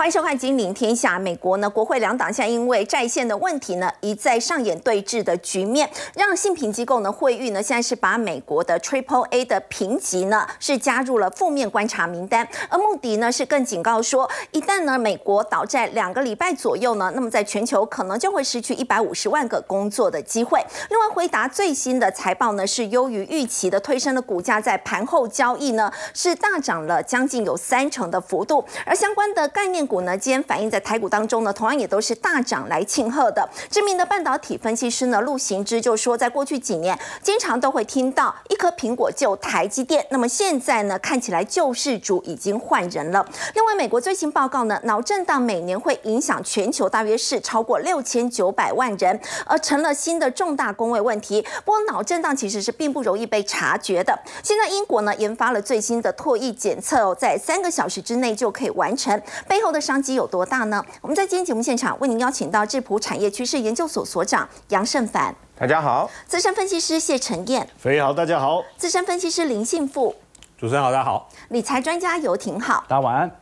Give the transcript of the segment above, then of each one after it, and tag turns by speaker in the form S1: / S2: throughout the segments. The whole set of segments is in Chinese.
S1: 欢迎收看《金陵天下》。美国呢，国会两党现在因为债线的问题呢，一再上演对峙的局面，让信评机构呢惠誉呢，现在是把美国的 Triple A 的评级呢是加入了负面观察名单，而穆迪呢是更警告说，一旦呢美国倒债两个礼拜左右呢，那么在全球可能就会失去一百五十万个工作的机会。另外，回答最新的财报呢是优于预期的，推升的股价在盘后交易呢是大涨了将近有三成的幅度，而相关的概念。股呢，今天反映在台股当中呢，同样也都是大涨来庆贺的。知名的半导体分析师呢，陆行之就说，在过去几年，经常都会听到一颗苹果救台积电。那么现在呢，看起来救世主已经换人了。另外，美国最新报告呢，脑震荡每年会影响全球大约是超过六千九百万人，而成了新的重大工位问题。不过，脑震荡其实是并不容易被察觉的。现在英国呢，研发了最新的唾液检测哦，在三个小时之内就可以完成，背后的。商机有多大呢？我们在今天节目现场为您邀请到智普产业趋势研究所所长杨胜凡，
S2: 大家好；
S1: 资深分析师谢晨燕，
S3: 飞好，大家好；
S1: 资深分析师林信富，
S3: 主持人好，大家好；
S1: 理财专家游廷好，
S3: 大家晚安。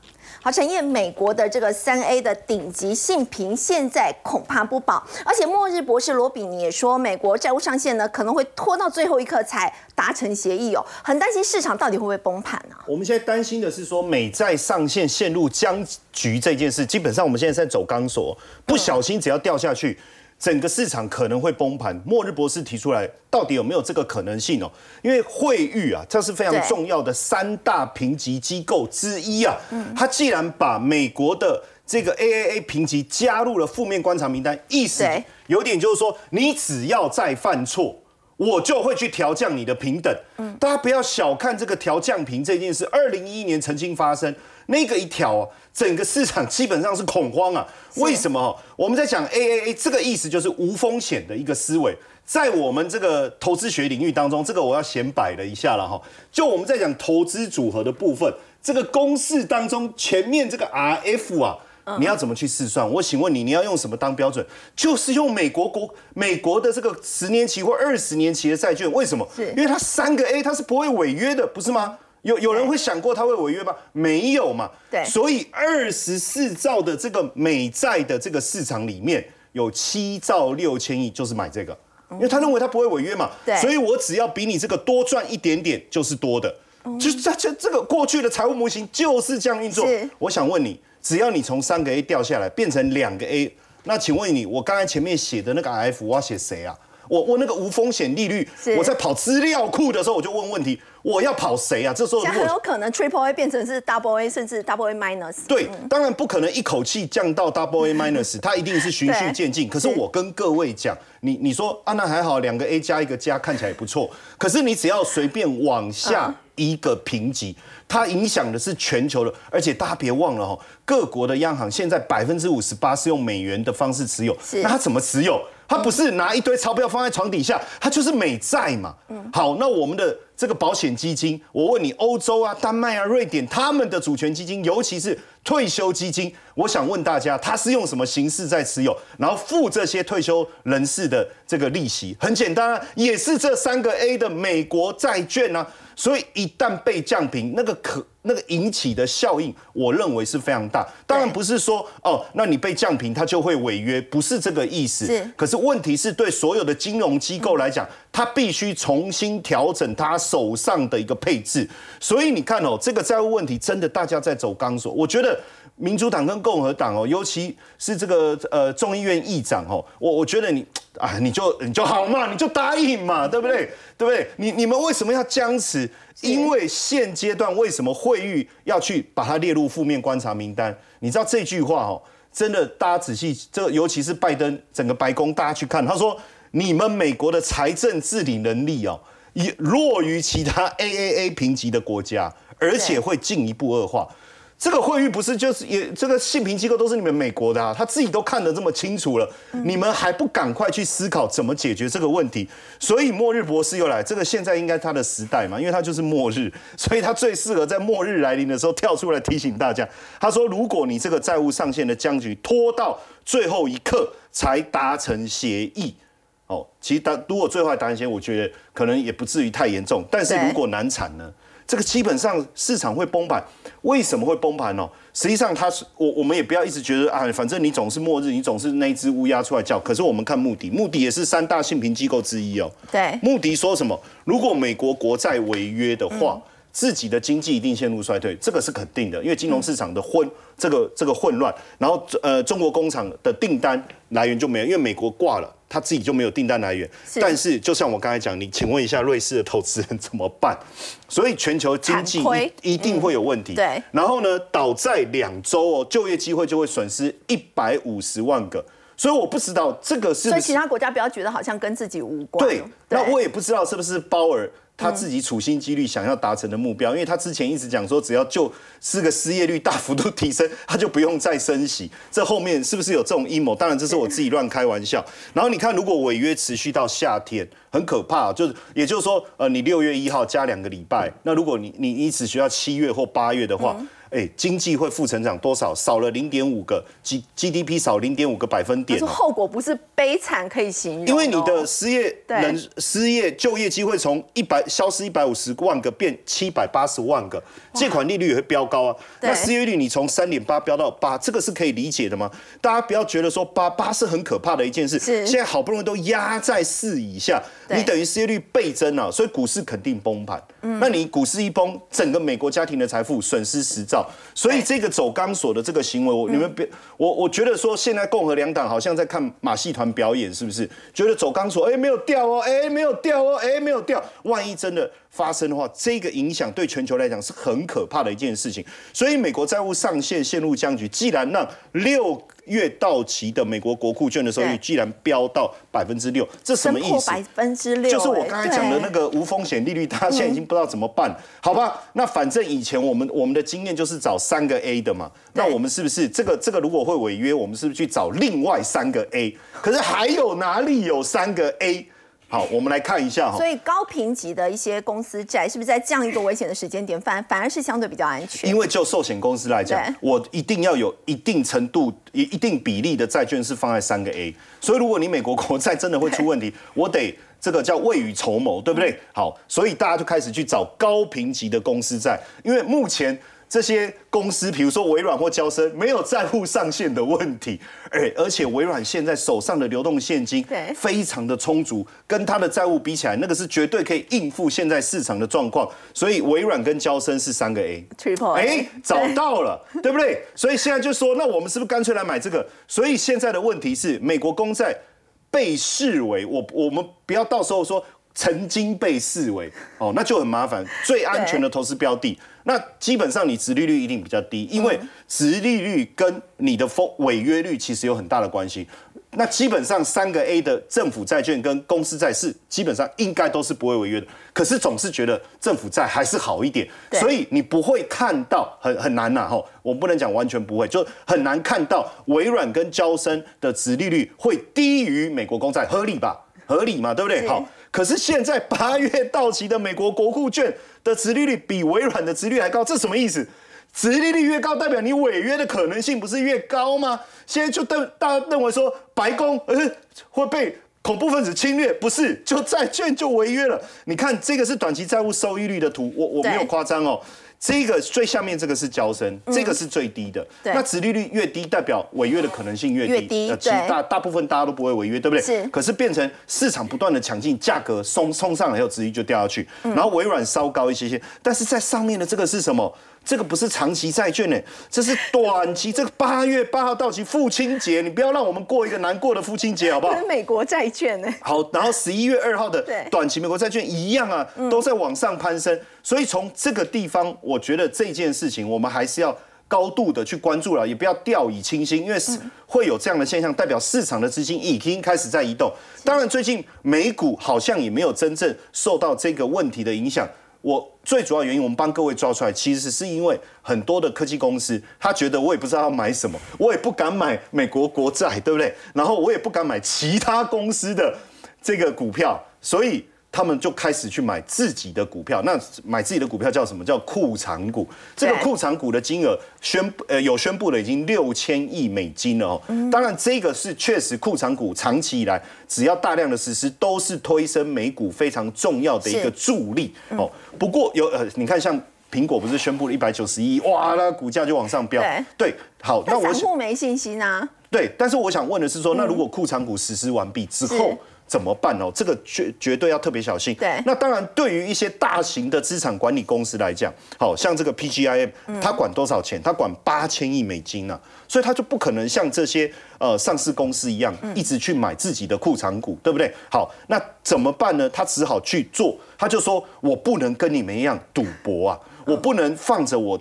S1: 好，陈燕，美国的这个三 A 的顶级性评现在恐怕不保，而且末日博士罗比尼也说，美国债务上限呢可能会拖到最后一刻才达成协议哦，很担心市场到底会不会崩盘呢？
S2: 我们现在担心的是说美债上限陷入僵局这件事，基本上我们现在在走钢索，不小心只要掉下去。整个市场可能会崩盘。末日博士提出来，到底有没有这个可能性哦？因为惠誉啊，这是非常重要的三大评级机构之一啊。嗯。他既然把美国的这个 AAA 评级加入了负面观察名单，意思有点就是说，你只要再犯错，我就会去调降你的平等。嗯。大家不要小看这个调降平这件事，二零一一年曾经发生。那个一条啊，整个市场基本上是恐慌啊。为什么？我们在讲 AAA 这个意思就是无风险的一个思维，在我们这个投资学领域当中，这个我要显摆了一下了哈。就我们在讲投资组合的部分，这个公式当中前面这个 RF 啊，你要怎么去试算？我请问你，你要用什么当标准？就是用美国国美国的这个十年期或二十年期的债券。为什么？因为它三个 A 它是不会违约的，不是吗？有有人会想过他会违约吗？没有嘛。
S1: 对。
S2: 所以二十四兆的这个美债的这个市场里面有七兆六千亿就是买这个，因为他认为他不会违约嘛。
S1: 对。
S2: 所以我只要比你这个多赚一点点就是多的，就是这这这个过去的财务模型就是这样运作。我想问你，只要你从三个 A 掉下来变成两个 A，那请问你，我刚才前面写的那个 F 我要写谁啊？我我那个无风险利率，我在跑资料库的时候我就问问题。我要跑谁啊？这时候
S1: 很有可能 Triple A 变成是 Double A，甚至 Double A minus。
S2: 对，当然不可能一口气降到 Double A minus，它一定是循序渐进。可是我跟各位讲，你你说啊，那还好，两个 A 加一个加看起来不错。可是你只要随便往下一个评级，它影响的是全球的，而且大家别忘了哦，各国的央行现在百分之五十八是用美元的方式持有，那它怎么持有？他不是拿一堆钞票放在床底下，它就是美债嘛。嗯，好，那我们的这个保险基金，我问你，欧洲啊、丹麦啊、瑞典，他们的主权基金，尤其是退休基金，我想问大家，它是用什么形式在持有，然后付这些退休人士的这个利息？很简单啊，也是这三个 A 的美国债券啊。所以一旦被降平，那个可那个引起的效应，我认为是非常大。当然不是说哦，那你被降平，它就会违约，不是这个意思。
S1: 是。
S2: 可是问题是对所有的金融机构来讲，它必须重新调整它手上的一个配置。所以你看哦，这个债务问题真的大家在走钢索。我觉得民主党跟共和党哦，尤其是这个呃众议院议长哦，我我觉得你。啊，你就你就好嘛，你就答应嘛，对不对？对不对？你你们为什么要僵持？因为现阶段为什么会议要去把它列入负面观察名单？你知道这句话哦，真的，大家仔细，这尤其是拜登整个白宫，大家去看，他说你们美国的财政治理能力哦，也弱于其他 AAA 评级的国家，而且会进一步恶化。这个会议不是就是也这个信评机构都是你们美国的啊，他自己都看得这么清楚了，你们还不赶快去思考怎么解决这个问题？所以末日博士又来，这个现在应该他的时代嘛，因为他就是末日，所以他最适合在末日来临的时候跳出来提醒大家。他说，如果你这个债务上限的僵局拖到最后一刻才达成协议，哦，其实当如果最坏达成协议，我觉得可能也不至于太严重，但是如果难产呢？这个基本上市场会崩盘。为什么会崩盘呢？实际上，它是我我们也不要一直觉得啊，反正你总是末日，你总是那只乌鸦出来叫。可是我们看穆迪，穆迪也是三大信评机构之一哦。
S1: 对，
S2: 穆迪说什么？如果美国国债违约的话。自己的经济一定陷入衰退，这个是肯定的，因为金融市场的混这个这个混乱，然后呃中国工厂的订单来源就没有，因为美国挂了，他自己就没有订单来源。但是就像我刚才讲，你请问一下瑞士的投资人怎么办？所以全球经济一定会有问题。
S1: 对。
S2: 然后呢，倒在两周哦，就业机会就会损失一百五十万个。所以我不知道这个是。
S1: 所以其他国家不要觉得好像跟自己无关。
S2: 对。那我也不知道是不是鲍尔。他自己处心积虑想要达成的目标，因为他之前一直讲说，只要就是个失业率大幅度提升，他就不用再升息。这后面是不是有这种阴谋？当然，这是我自己乱开玩笑。然后你看，如果违约持续到夏天，很可怕。就是也就是说，呃，你六月一号加两个礼拜，那如果你你你只需要七月或八月的话。哎，经济会负成长多少？少了零点五个 G G D P 少零点五个百分点。
S1: 说后果不是悲惨可以形容。
S2: 因为你的失业人失业就业机会从一百消失一百五十万个变七百八十万个，借款利率也会飙高啊。那失业率你从三点八飙到八，这个是可以理解的吗？大家不要觉得说八八是很可怕的一件事。
S1: 是。
S2: 现在好不容易都压在四以下，你等于失业率倍增了，所以股市肯定崩盘。嗯。那你股市一崩，整个美国家庭的财富损失十兆。所以这个走钢索的这个行为，我你们别我我觉得说现在共和两党好像在看马戏团表演，是不是？觉得走钢索，哎，没有掉哦，哎，没有掉哦，哎，没有掉。万一真的发生的话，这个影响对全球来讲是很可怕的一件事情。所以美国债务上限陷入僵局，既然让六。月到期的美国国库券的收益率居然飙到百分之六，这什么意思？
S1: 百分之六，
S2: 就是我刚才讲的那个无风险利率，大家现在已经不知道怎么办，好吧？那反正以前我们我们的经验就是找三个 A 的嘛，那我们是不是这个这个如果会违约，我们是不是去找另外三个 A？可是还有哪里有三个 A？好，我们来看一下哈。
S1: 所以高评级的一些公司债，是不是在这样一个危险的时间点，反反而是相对比较安全？
S2: 因为就寿险公司来讲，我一定要有一定程度、一一定比例的债券是放在三个 A。所以如果你美国国债真的会出问题，我得这个叫未雨绸缪，对不对？好，所以大家就开始去找高评级的公司债，因为目前。这些公司，比如说微软或交生，没有债务上限的问题，而而且微软现在手上的流动现金非常的充足，跟它的债务比起来，那个是绝对可以应付现在市场的状况。所以微软跟交生是三个
S1: A，Triple A，哎，
S2: 找到了，对不对？所以现在就说，那我们是不是干脆来买这个？所以现在的问题是，美国公债被视为我我们不要到时候说曾经被视为哦，那就很麻烦，最安全的投资标的。那基本上你殖利率一定比较低，因为殖利率跟你的风违约率其实有很大的关系。那基本上三个 A 的政府债券跟公司债是基本上应该都是不会违约的，可是总是觉得政府债还是好一点，所以你不会看到很很难呐吼，我不能讲完全不会，就很难看到微软跟交生的殖利率会低于美国公债，合理吧？合理嘛，对不对？好。可是现在八月到期的美国国库券的殖利率比微软的殖利率还高，这什么意思？殖利率越高，代表你违约的可能性不是越高吗？现在就认大家认为说白宫呃会被恐怖分子侵略，不是？就债券就违约了。你看这个是短期债务收益率的图，我我没有夸张哦。这个最下面这个是交生，这个是最低的。那殖利率越低，代表违约的可能性越低。
S1: 越低，
S2: 其大大部分大家都不会违约，对不对？
S1: 是。
S2: 可是变成市场不断的抢进，价格冲冲上来以后，殖利率就掉下去。然后微软稍高一些些，但是在上面的这个是什么？这个不是长期债券呢，这是短期。这个八月八号到期，父亲节，你不要让我们过一个难过的父亲节，好不好？
S1: 跟美国债券呢？
S2: 好，然后十一月二号的短期美国债券一样啊，都在往上攀升。所以从这个地方，我觉得这件事情我们还是要高度的去关注了，也不要掉以轻心，因为是会有这样的现象，代表市场的资金已经开始在移动。当然，最近美股好像也没有真正受到这个问题的影响。我最主要原因，我们帮各位抓出来，其实是因为很多的科技公司，他觉得我也不知道要买什么，我也不敢买美国国债，对不对？然后我也不敢买其他公司的这个股票，所以他们就开始去买自己的股票。那买自己的股票叫什么？叫库藏股。这个
S1: 对
S2: 库藏股的金额宣布呃有宣布了，已经六千亿美金了哦。当然，这个是确实库藏股长期以来只要大量的实施，都是推升美股非常重要的一个助力哦。不过有呃，你看像。苹果不是宣布了一百九十一，哇，那股价就往上飙。
S1: 对
S2: 好，那我想
S1: 户没信心啊。
S2: 对，但是我想问的是说，那如果库藏股实施完毕之后
S1: 是
S2: 怎么办哦？这个绝绝对要特别小心。
S1: 对
S2: 那当然，对于一些大型的资产管理公司来讲，好像这个 PGIM，它管多少钱？它管八千亿美金啊，所以它就不可能像这些呃上市公司一样，一直去买自己的库藏股，对不对？好，那怎么办呢？他只好去做，他就说我不能跟你们一样赌博啊，我不能放着我。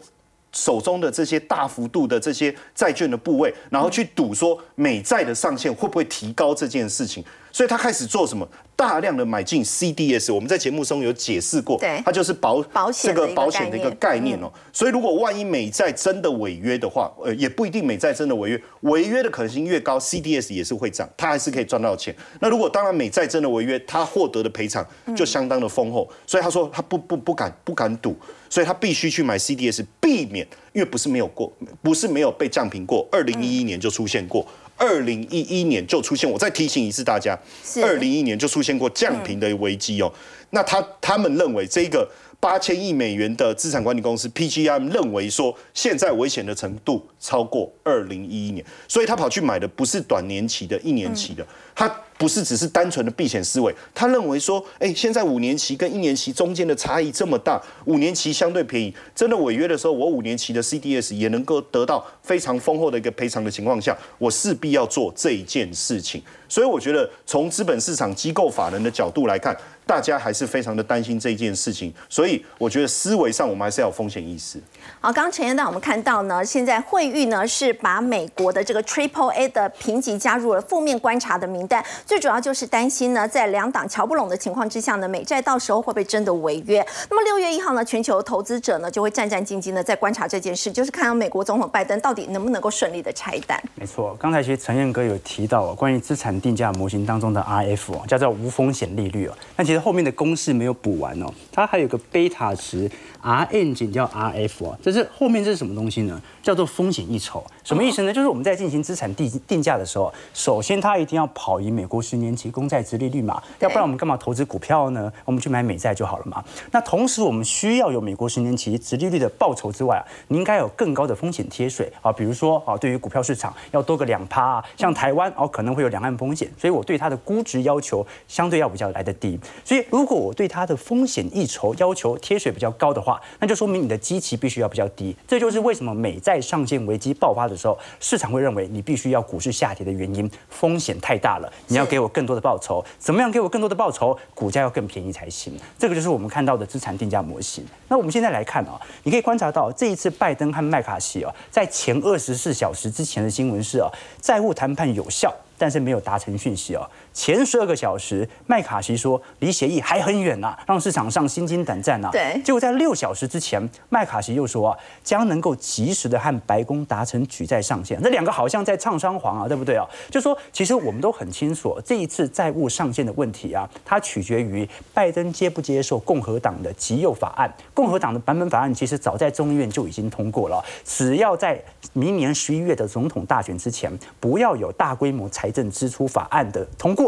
S2: 手中的这些大幅度的这些债券的部位，然后去赌说美债的上限会不会提高这件事情，所以他开始做什么？大量的买进 CDS，我们在节目中有解释过，
S1: 对
S2: 它就是保这个
S1: 保险的一个
S2: 保险的一个概念哦。所以如果万一美债真的违约的话，呃，也不一定美债真的违约，违约的可能性越高，CDS 也是会涨，它还是可以赚到钱。那如果当然美债真的违约，他获得的赔偿就相当的丰厚，所以他说他不不不敢不敢赌，所以他必须去买 CDS，避免，因为不是没有过，不是没有被降平过，二零一一年就出现过。二零一一年就出现，我再提醒一次大家，二零一一年就出现过降频的危机哦。那他他们认为这个八千亿美元的资产管理公司 PGM 认为说，现在危险的程度超过二零一一年，所以他跑去买的不是短年期的、一年期的，他不是只是单纯的避险思维，他认为说，哎，现在五年期跟一年期中间的差异这么大，五年期相对便宜，真的违约的时候，我五年期的 CDS 也能够得到非常丰厚的一个赔偿的情况下，我势必要做这一件事情。所以我觉得从资本市场机构法人的角度来看，大家还是非常的担心这一件事情。所以我觉得思维上我们还是要有风险意识。
S1: 好，刚刚陈彦带我们看到呢，现在惠誉呢是把美国的这个 Triple A 的评级加入了负面观察的名单，最主要就是担心呢，在两党瞧不拢的情况之下呢，美债到时候会不会真的违约？那么六月一号呢，全球投资者呢就会战战兢兢的在观察这件事，就是看到美国总统拜登到底能不能够顺利的拆弹。
S4: 没错，刚才其实陈彦哥有提到哦，关于资产定价模型当中的 RF 哦，叫做无风险利率哦。但其实后面的公式没有补完哦，它还有个贝塔值 Rn 减掉 RF 哦，这是后面这是什么东西呢？叫做风险溢酬。什么意思呢？就是我们在进行资产定定价的时候，首先它一定要跑赢美国十年期公债殖利率嘛，要不然我们干嘛投资股票呢？我们去买美债就好了嘛。那同时我们需要有美国十年期殖利率的报酬之外啊，你应该有更高的风险贴水啊，比如说啊，对于股票市场要多个两趴啊，像台湾哦可能会有两岸风险，所以我对它的估值要求相对要比较来的低。所以如果我对它的风险溢酬要求贴水比较高的话，那就说明你的基期必须要比较低。这就是为什么美债上限危机爆发的时候，市场会认为你必须要股市下跌的原因，风险太大了，你要给我更多的报酬。怎么样给我更多的报酬？股价要更便宜才行。这个就是我们看到的资产定价模型。那我们现在来看啊、你可以观察到这一次拜登和麦卡锡啊，在前二十四小时之前的新闻是啊，债务谈判有效。但是没有达成讯息啊。前十二个小时，麦卡锡说离协议还很远呐、让市场上心惊胆战呐、
S1: 对
S4: 结果在六小时之前，麦卡锡又说啊，将能够及时的和白宫达成举债上限。这两个好像在唱双簧啊，对不对啊？就说其实我们都很清楚，这一次债务上限的问题啊，它取决于拜登接不接受共和党的极右法案。共和党的版本法案其实早在众议院就已经通过了，只要在明年十一月的总统大选之前，不要有大规模财政支出法案的通过。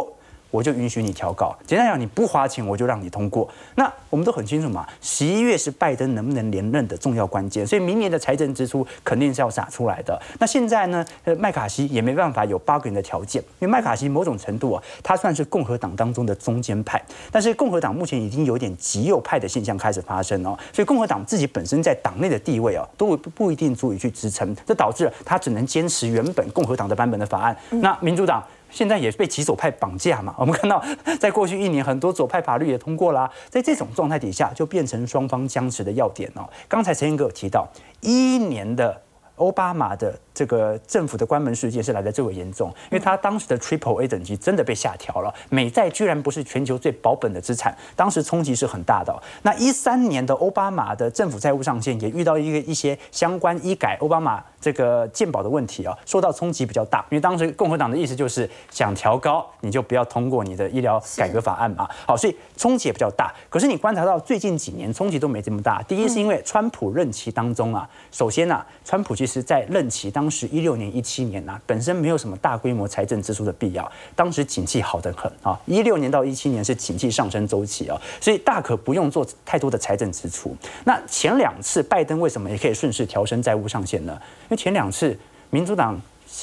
S4: 我就允许你调高。简单讲，你不花钱，我就让你通过。那我们都很清楚嘛，十一月是拜登能不能连任的重要关键，所以明年的财政支出肯定是要撒出来的。那现在呢，麦卡锡也没办法有八个人的条件，因为麦卡锡某种程度啊，他算是共和党当中的中间派，但是共和党目前已经有点极右派的现象开始发生哦，所以共和党自己本身在党内的地位啊，都不不一定足以去支撑，这导致他只能坚持原本共和党的版本的法案。那民主党。现在也是被极左派绑架嘛？我们看到，在过去一年，很多左派法律也通过啦。在这种状态底下，就变成双方僵持的要点哦。刚才陈彦哥有提到，一一年的奥巴马的这个政府的关门事件是来的最为严重，因为它当时的 Triple A 等级真的被下调了，美债居然不是全球最保本的资产，当时冲击是很大的。那一三年的奥巴马的政府债务上限也遇到一个一些相关医改奥巴马这个健保的问题啊，受到冲击比较大，因为当时共和党的意思就是想调高，你就不要通过你的医疗改革法案嘛。好，所以冲击也比较大。可是你观察到最近几年冲击都没这么大，第一是因为川普任期当中啊，首先呢，川普其实在任期当时一六年、一七年呐，本身没有什么大规模财政支出的必要，当时景气好得很啊，一六年到一七年是景气上升周期啊，所以大可不用做太多的财政支出。那前两次拜登为什么也可以顺势调升债务上限呢？因为前两次民主党。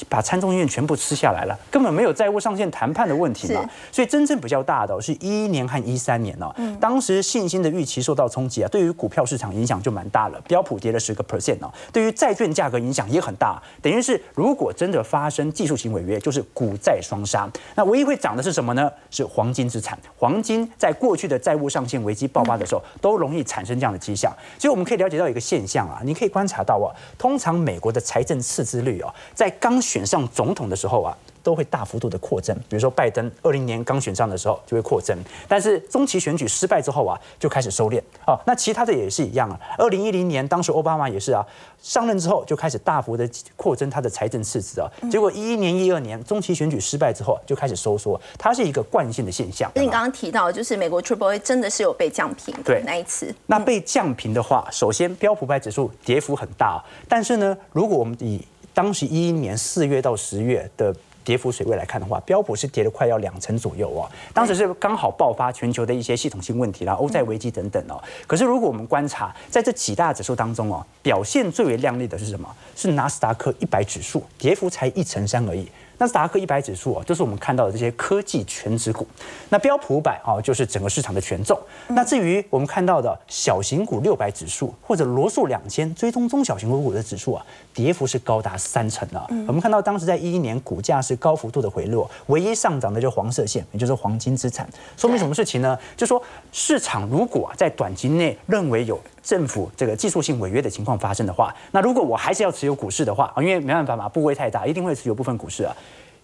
S4: 把参众议院全部吃下来了，根本没有债务上限谈判的问题嘛。所以真正比较大的是一一年和一三年哦，当时信心的预期受到冲击啊，对于股票市场影响就蛮大了，标普跌了十个 percent 哦，对于债券价格影响也很大，等于是如果真的发生技术性违约，就是股债双杀。那唯一会涨的是什么呢？是黄金资产。黄金在过去的债务上限危机爆发的时候，都容易产生这样的迹象。所以我们可以了解到一个现象啊，你可以观察到啊，通常美国的财政赤字率哦，在刚选上总统的时候啊，都会大幅度的扩增。比如说拜登二零年刚选上的时候就会扩增，但是中期选举失败之后啊，就开始收敛。哦，那其他的也是一样啊。二零一零年当时奥巴马也是啊，上任之后就开始大幅的扩增他的财政赤字啊。结果一一年、一二年中期选举失败之后就开始收缩，它是一个惯性的现象。
S1: 那你刚刚提到，就是美国 Triple A 真的是有被降平，
S4: 对
S1: 那一次。
S4: 那被降平的话，首先标普百指数跌幅很大，但是呢，如果我们以当时一一年四月到十月的跌幅水位来看的话，标普是跌了快要两成左右哦。当时是刚好爆发全球的一些系统性问题啦，欧债危机等等哦。可是如果我们观察在这几大指数当中哦，表现最为亮丽的是什么？是纳斯达克一百指数，跌幅才一成三而已。纳斯达克一百指数哦，就是我们看到的这些科技全指股。那标普五百哦，就是整个市场的权重。那至于我们看到的小型股六百指数或者罗素两千追踪中小型股的指数啊，跌幅是高达三成啊。我们看到当时在一一年股价是高幅度的回落，唯一上涨的就是黄色线，也就是黄金资产。说明什么事情呢？就说市场如果在短期内认为有政府这个技术性违约的情况发生的话，那如果我还是要持有股市的话，因为没办法嘛，部位太大，一定会持有部分股市啊。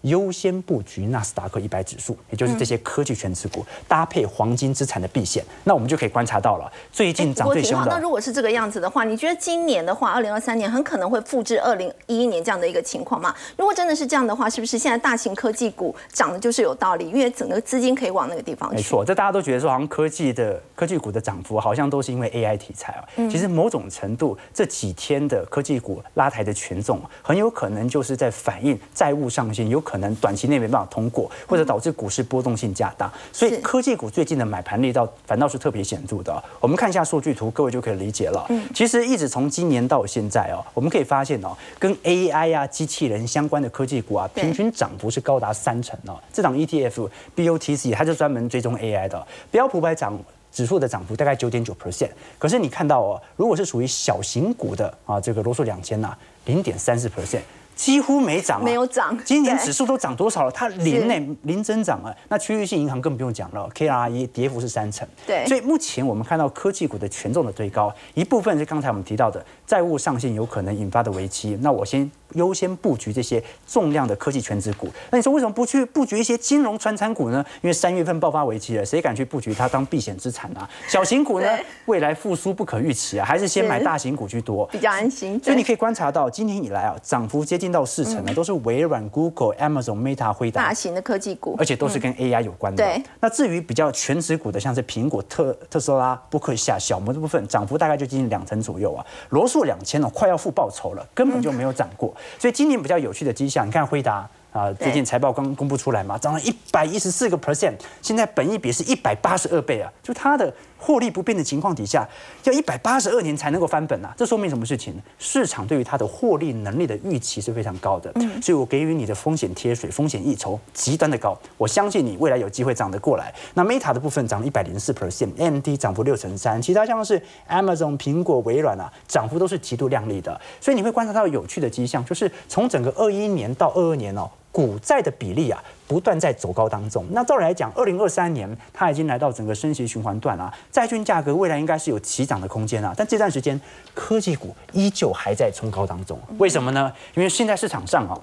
S4: 优先布局纳斯达克一百指数，也就是这些科技全持股，搭配黄金资产的避险，那我们就可以观察到了，最近涨最凶的。
S1: 那如果是这个样子的话，你觉得今年的话，二零二三年很可能会复制二零一一年这样的一个情况吗？如果真的是这样的话，是不是现在大型科技股涨的就是有道理？因为整个资金可以往那个地方去。
S4: 没错，这大家都觉得说，好像科技的科技股的涨幅好像都是因为 AI 题材啊。其实某种程度，这几天的科技股拉抬的权重，很有可能就是在反映债务上限，有可能短期内没办法通过，或者导致股市波动性加大。所以科技股最近的买盘力道反倒是特别显著的。我们看一下数据图，各位就可以理解了。其实一直从今年到现在哦，我们可以发现哦，跟 AI 啊、机器人相关的科技股啊，平均涨幅是高达三成哦。这档 ETF BOTC 它就专门追踪 AI 的，标普百涨指数的涨幅大概九点九 percent。可是你看到哦，如果是属于小型股的啊，这个罗素两千呐，零点三四 percent。几乎没涨，
S1: 没有涨。
S4: 今年指数都涨多少了？它零呢，零增长啊。那区域性银行更不用讲了，KRE 跌幅是三成。
S1: 对，
S4: 所以目前我们看到科技股的权重的推高，一部分是刚才我们提到的债务上限有可能引发的危机。那我先优先布局这些重量的科技全值股。那你说为什么不去布局一些金融传产股呢？因为三月份爆发危机了，谁敢去布局它当避险资产啊？小型股呢，未来复苏不可预期啊，还是先买大型股居多，
S1: 比较安心。
S4: 所以你可以观察到，今年以来啊，涨幅接近。到四成呢，都是微软、Google、Amazon、Meta、辉达
S1: 大型的科技股，
S4: 而且都是跟 AI 有关的。
S1: 对。
S4: 那至于比较全值股的，像是苹果、特特斯拉、波克夏、小摩这部分，涨幅大概就接近两成左右啊。罗素两千了，快要付报酬了，根本就没有涨过。所以今年比较有趣的迹象，你看辉达啊，最近财报刚公布出来嘛，涨了一百一十四个 percent，现在本益比是一百八十二倍啊，就它的。获利不变的情况底下，要一百八十二年才能够翻本啊！这说明什么事情？市场对于它的获利能力的预期是非常高的，所以我给予你的风险贴水、风险溢酬极端的高。我相信你未来有机会涨得过来。那 Meta 的部分涨了一百零四 percent，AMD 涨幅六成三，其他像是 Amazon、苹果、微软啊，涨幅都是极度亮丽的。所以你会观察到有趣的迹象，就是从整个二一年到二二年哦。股债的比例啊不断在走高当中。那照理来讲，二零二三年它已经来到整个升息循环段啊，债券价格未来应该是有起涨的空间啊。但这段时间科技股依旧还在冲高当中，为什么呢？因为现在市场上啊，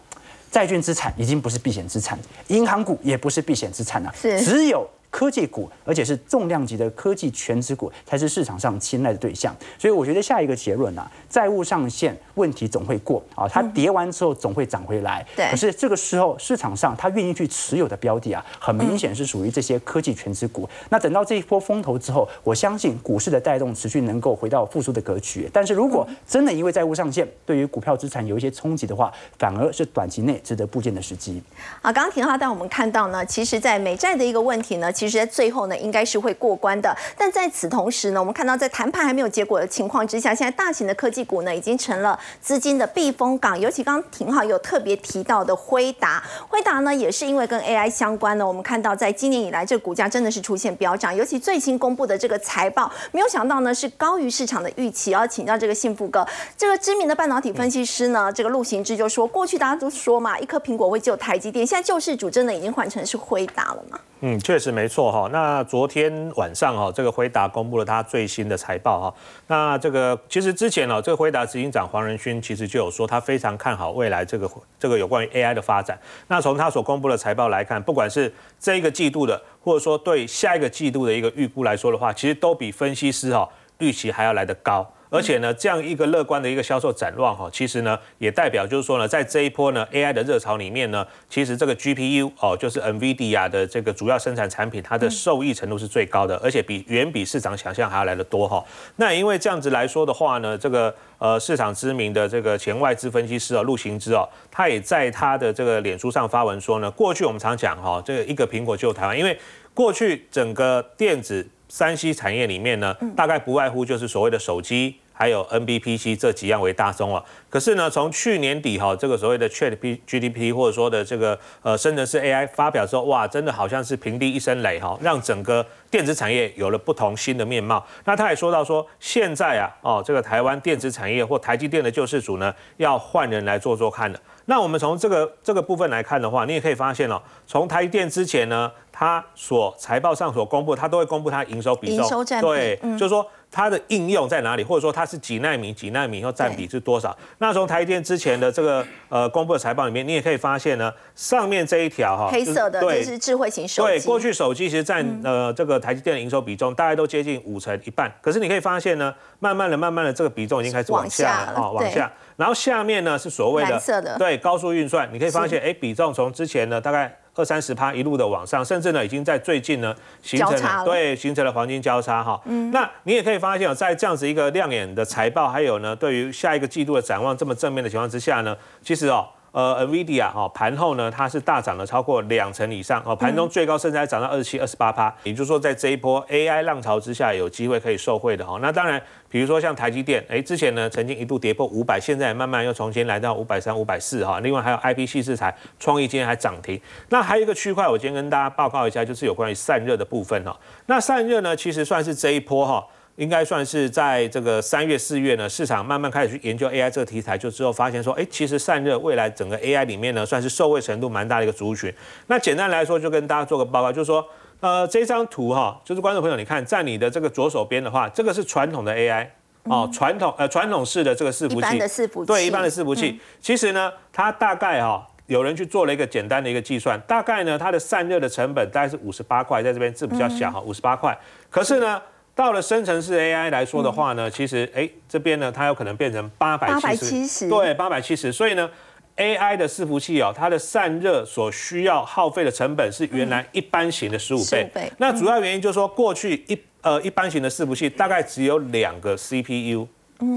S4: 债券资产已经不是避险资产，银行股也不是避险资产了，
S1: 是
S4: 只有。科技股，而且是重量级的科技全值股，才是市场上青睐的对象。所以我觉得下一个结论啊，债务上限问题总会过啊，它跌完之后总会涨回来。
S1: 对
S4: 可是这个时候市场上它愿意去持有的标的啊，很明显是属于这些科技全值股。那等到这一波风头之后，我相信股市的带动持续能够回到复苏的格局。但是如果真的因为债务上限对于股票资产有一些冲击的话，反而是短期内值得部件的时机。
S1: 啊，刚刚廷浩带我们看到呢，其实，在美债的一个问题呢，其实在最后呢，应该是会过关的。但在此同时呢，我们看到在谈判还没有结果的情况之下，现在大型的科技股呢，已经成了资金的避风港。尤其刚刚廷浩有特别提到的辉达，辉达呢，也是因为跟 AI 相关呢，我们看到在今年以来，这个股价真的是出现飙涨。尤其最新公布的这个财报，没有想到呢，是高于市场的预期。要请教这个幸福哥，这个知名的半导体分析师呢，这个陆行之就说，过去大家都说嘛，一颗苹果会救台积电，现在救世主真的已经换成是辉达了嘛？
S3: 嗯，确实没错哈。那昨天晚上哈，这个辉达公布了它最新的财报哈。那这个其实之前哦，这个辉达执行长黄仁勋其实就有说，他非常看好未来这个这个有关于 AI 的发展。那从他所公布的财报来看，不管是这一个季度的，或者说对下一个季度的一个预估来说的话，其实都比分析师哈预期还要来得高。而且呢，这样一个乐观的一个销售展望哈，其实呢也代表就是说呢，在这一波呢 AI 的热潮里面呢，其实这个 GPU 哦，就是 NVIDIA 的这个主要生产产品，它的受益程度是最高的，而且比远比市场想象还要来得多哈。那因为这样子来说的话呢，这个呃市场知名的这个前外资分析师啊，陆行之哦，他也在他的这个脸书上发文说呢，过去我们常讲哈，这个一个苹果救台湾，因为过去整个电子三 C 产业里面呢，大概不外乎就是所谓的手机。还有 NBPC 这几样为大宗啊，可是呢，从去年底哈，这个所谓的 Chat GDP 或者说的这个呃生成式 AI 发表之后，哇，真的好像是平地一声雷哈，让整个电子产业有了不同新的面貌。那他也说到说，现在啊，哦，这个台湾电子产业或台积电的救世主呢，要换人来做做看的。那我们从这个这个部分来看的话，你也可以发现哦，从台积电之前呢，它所财报上所公布，它都会公布它营收比重，
S1: 营收占比
S3: 对，
S1: 嗯
S3: 就是说它的应用在哪里，或者说它是几纳米、几纳米后占比是多少。那从台积电之前的这个呃公布的财报里面，你也可以发现呢，上面这一条哈，
S1: 黑色的这是智慧型手
S3: 对，
S1: 机，
S3: 过去手机其实占、呃这个台积电的营收比重大概都接近五成一半，可是你可以发现呢，慢慢的、慢慢的这个比重已经开始往下了
S1: 往下。
S3: 然后下面呢是所谓的对高速运算，你可以发现哎比重从之前呢大概二三十趴一路的往上，甚至呢已经在最近呢形成对形成了黄金交叉哈。嗯那你也可以发现哦，在这样子一个亮眼的财报，还有呢对于下一个季度的展望这么正面的情况之下呢，其实哦。呃，NVIDIA 哦，盘后呢，它是大涨了超过两成以上哦，盘中最高甚至还涨到二十七、二十八趴，也就是说，在这一波 AI 浪潮之下，有机会可以受惠的哦。那当然，比如说像台积电，哎，之前呢曾经一度跌破五百，现在慢慢又重新来到五百三、五百四哈。另外还有 IP 系制裁，创意今天还涨停。那还有一个区块，我今天跟大家报告一下，就是有关于散热的部分哈。那散热呢，其实算是这一波哈。应该算是在这个三月、四月呢，市场慢慢开始去研究 AI 这个题材，就之后发现说，哎，其实散热未来整个 AI 里面呢，算是受惠程度蛮大的一个族群。那简单来说，就跟大家做个报告，就是说，呃，这张图哈，就是观众朋友，你看，在你的这个左手边的话，这个是传统的 AI 哦，传统呃传统式的这个伺服器，
S1: 一般的伺服器
S3: 对，一般的伺服器，其实呢，它大概哈。有人去做了一个简单的一个计算，大概呢，它的散热的成本大概是五十八块，在这边字比较小哈，五十八块。可是呢，到了生成式 AI 来说的话呢，其实哎这边呢，它有可能变成八百七十，对，八百七十。所以呢，AI 的伺服器哦，它的散热所需要耗费的成本是原来一般型的十五倍。
S1: 15倍。
S3: 那主要原因就是说，过去一呃一般型的伺服器大概只有两个 CPU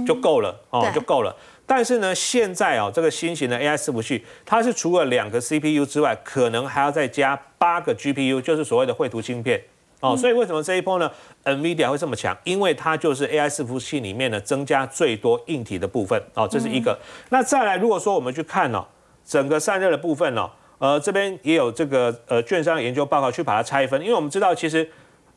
S3: 就够了哦，就够了。但是呢，现在哦，这个新型的 AI 伺服器，它是除了两个 CPU 之外，可能还要再加八个 GPU，就是所谓的绘图芯片。哦，所以为什么这一波呢，NVIDIA 会这么强？因为它就是 AI 伺服器里面呢增加最多硬体的部分。哦，这是一个。那再来，如果说我们去看哦，整个散热的部分哦，呃，这边也有这个呃券商研究报告去把它拆分，因为我们知道其实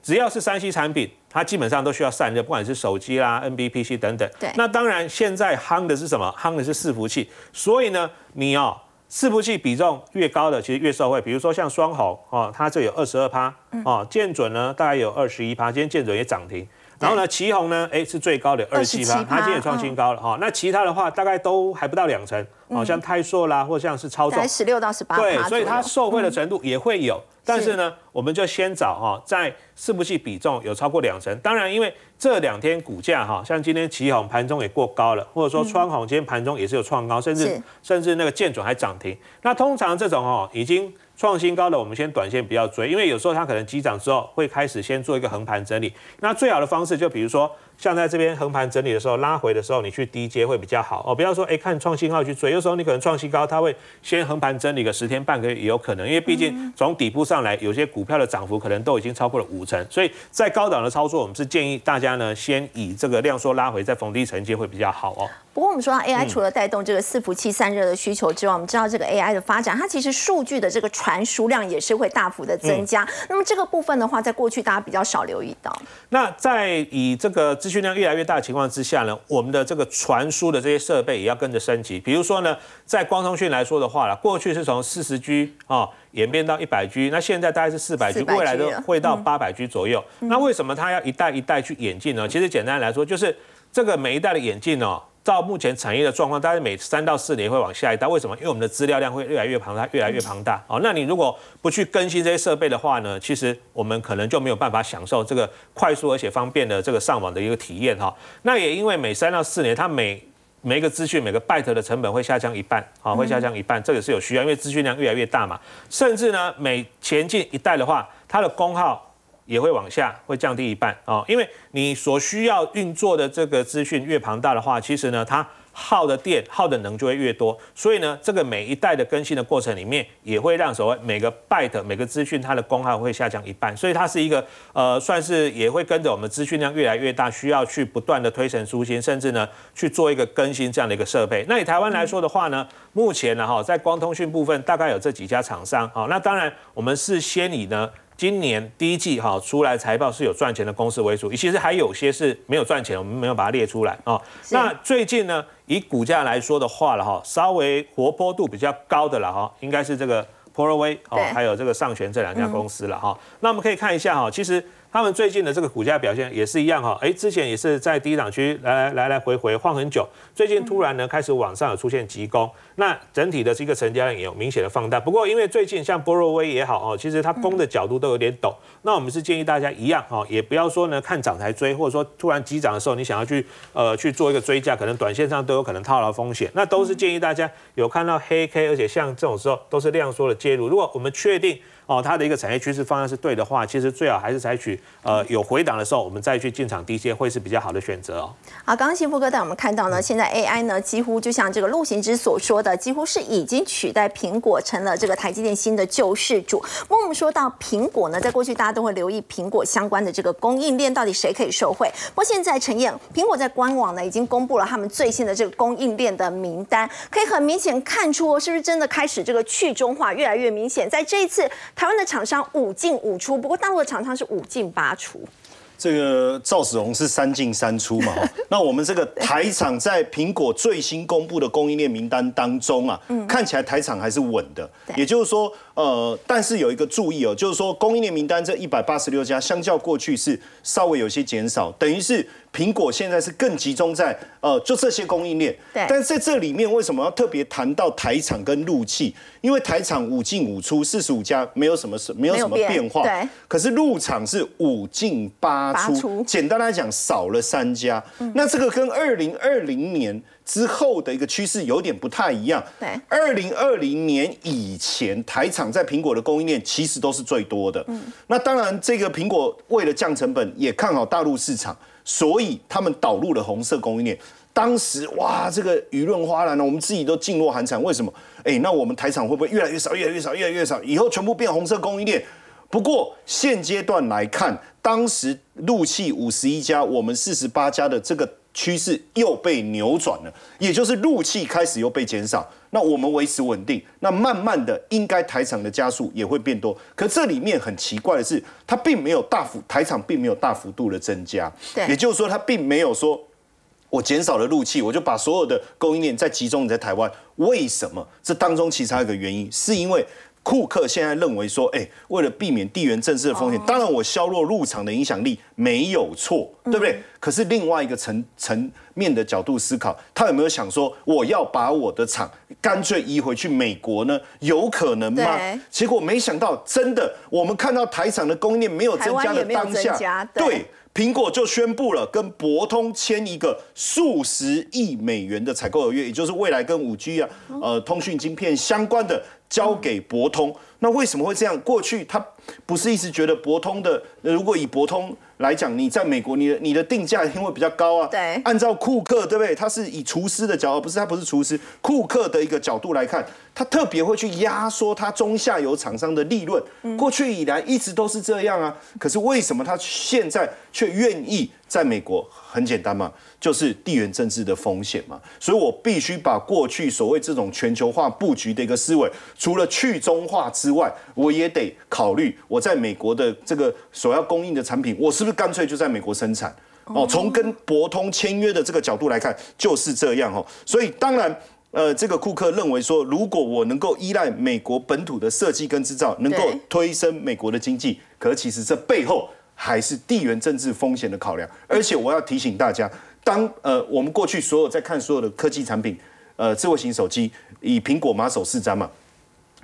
S3: 只要是三 C 产品，它基本上都需要散热，不管是手机啦、NBPC 等等。
S1: 对
S3: 那当然现在夯的是什么？夯的是伺服器。所以呢，你哦。伺服器比重越高的，其实越受惠。比如说像双红哦，它这有二十二趴哦，建准呢大概有二十一趴，今天建准也涨停。然后呢，旗红呢，哎是最高的二十七趴，它今天也创新高了哈。那其他的话大概都还不到两成，哦，像泰硕啦，或像是超重，
S1: 十六到十八
S3: 对，所以它受惠的程度也会有。但是呢，我们就先找哈，在伺服器比重有超过两成。当然，因为这两天股价哈，像今天旗宏盘中也过高了，或者说川宏今天盘中也是有创高，甚至甚至那个建准还涨停。那通常这种哦，已经。创新高的，我们先短线不要追，因为有时候它可能急涨之后会开始先做一个横盘整理。那最好的方式就比如说。像在这边横盘整理的时候，拉回的时候，你去低接会比较好哦。不要说哎看创新高去追，有时候你可能创新高，它会先横盘整理个十天半个月也有可能，因为毕竟从底部上来，有些股票的涨幅可能都已经超过了五成。所以在高档的操作，我们是建议大家呢，先以这个量缩拉回，再逢低承接会比较好哦。
S1: 不过我们说到 AI 除了带动这个伺服器散热的需求之外，我们知道这个 AI 的发展，它其实数据的这个传输量也是会大幅的增加。那么这个部分的话，在过去大家比较少留意到。
S3: 那在以这个资讯量越来越大的情况之下呢，我们的这个传输的这些设备也要跟着升级。比如说呢，在光通讯来说的话了，过去是从四十 G 啊演变到一百 G，那现在大概是四百 G，未来都会到八百 G 左右。那为什么它要一代一代去演进呢？其实简单来说，就是这个每一代的演进哦。到目前产业的状况，大概每三到四年会往下一代。为什么？因为我们的资料量会越来越庞大，越来越庞大。哦，那你如果不去更新这些设备的话呢，其实我们可能就没有办法享受这个快速而且方便的这个上网的一个体验哈。那也因为每三到四年，它每每一个资讯每个 byte 的成本会下降一半，啊，会下降一半，这个是有需要，因为资讯量越来越大嘛。甚至呢，每前进一代的话，它的功耗。也会往下，会降低一半哦，因为你所需要运作的这个资讯越庞大的话，其实呢，它耗的电、耗的能就会越多，所以呢，这个每一代的更新的过程里面，也会让所谓每个 byte 每个资讯它的功耗会下降一半，所以它是一个呃，算是也会跟着我们资讯量越来越大，需要去不断的推陈出新，甚至呢去做一个更新这样的一个设备。那以台湾来说的话呢，目前呢哈，在光通讯部分大概有这几家厂商啊，那当然我们是先以呢。今年第一季哈出来财报是有赚钱的公司为主，其实还有些是没有赚钱，我们没有把它列出来啊。那最近呢，以股价来说的话了哈，稍微活泼度比较高的了哈，应该是这个 p o r w a y 哦，还有这个上泉这两家公司了哈。那我们可以看一下哈，其实。他们最近的这个股价表现也是一样哈，哎，之前也是在低档区来来来来回回晃很久，最近突然呢开始往上有出现急攻，那整体的这个成交量也有明显的放大。不过因为最近像波若威也好哦，其实它攻的角度都有点陡，那我们是建议大家一样哈，也不要说呢看涨才追，或者说突然急涨的时候你想要去呃去做一个追价，可能短线上都有可能套牢风险，那都是建议大家有看到黑 K，而且像这种时候都是量缩的介入。如果我们确定。哦，它的一个产业趋势方向是对的话，其实最好还是采取呃有回档的时候，我们再去进场低阶会是比较好的选择哦。
S1: 好，刚刚幸福哥带我们看到呢，现在 AI 呢几乎就像这个陆行之所说的，几乎是已经取代苹果成了这个台积电新的救世主。不过我们说到苹果呢，在过去大家都会留意苹果相关的这个供应链到底谁可以受惠。不过现在陈燕，苹果在官网呢已经公布了他们最新的这个供应链的名单，可以很明显看出是不是真的开始这个去中化越来越明显，在这一次。台湾的厂商五进五出，不过大陆的厂商是五进八出。
S2: 这个赵子龙是三进三出嘛？那我们这个台厂在苹果最新公布的供应链名单当中啊，看起来台厂还是稳的。也就是说，呃，但是有一个注意哦，就是说供应链名单这一百八十六家，相较过去是稍微有些减少，等于是。苹果现在是更集中在呃，就这些供应链。
S1: 对。
S2: 但是在这里面，为什么要特别谈到台厂跟陆器？因为台厂五进五出，四十五家没有什么事，没有什么变化。
S1: 对。
S2: 可是陆厂是五进八出，简单来讲少了三家。那这个跟二零二零年之后的一个趋势有点不太一样。
S1: 对。
S2: 二零二零年以前，台厂在苹果的供应链其实都是最多的。嗯。那当然，这个苹果为了降成本，也看好大陆市场。所以他们导入了红色供应链，当时哇，这个舆论哗然了，我们自己都噤若寒蝉。为什么？哎，那我们台厂会不会越来越少，越来越少，越来越少？以后全部变红色供应链？不过现阶段来看，当时陆气五十一家，我们四十八家的这个趋势又被扭转了，也就是陆气开始又被减少。那我们维持稳定，那慢慢的应该台场的加速也会变多。可这里面很奇怪的是，它并没有大幅台场并没有大幅度的增加，
S1: 对，
S2: 也就是说它并没有说我减少了入气，我就把所有的供应链再集中在台湾。为什么？这当中其实还有一个原因，是因为库克现在认为说，哎，为了避免地缘政治的风险，当然我削弱入场的影响力没有错，对不对？可是另外一个层层面的角度思考，他有没有想说，我要把我的厂干脆移回去美国呢？有可能吗？结果没想到，真的，我们看到台厂的供应链没有增加的当下，对。苹果就宣布了跟博通签一个数十亿美元的采购合约，也就是未来跟五 G 啊，呃，通讯晶片相关的交给博通。那为什么会这样？过去他不是一直觉得博通的，如果以博通。来讲，你在美国，你的你的定价一定会比较高啊。
S1: 对。
S2: 按照库克，对不对？他是以厨师的角度，不是他不是厨师，库克的一个角度来看，他特别会去压缩他中下游厂商的利润。过去以来一直都是这样啊。可是为什么他现在却愿意在美国？很简单嘛，就是地缘政治的风险嘛。所以我必须把过去所谓这种全球化布局的一个思维，除了去中化之外，我也得考虑我在美国的这个所要供应的产品，我是不。是干脆就在美国生产哦。从跟博通签约的这个角度来看，就是这样哦。所以当然，呃，这个库克认为说，如果我能够依赖美国本土的设计跟制造，能够推升美国的经济，可其实这背后还是地缘政治风险的考量。而且我要提醒大家，当呃我们过去所有在看所有的科技产品，呃，智慧型手机以苹果马首是瞻嘛。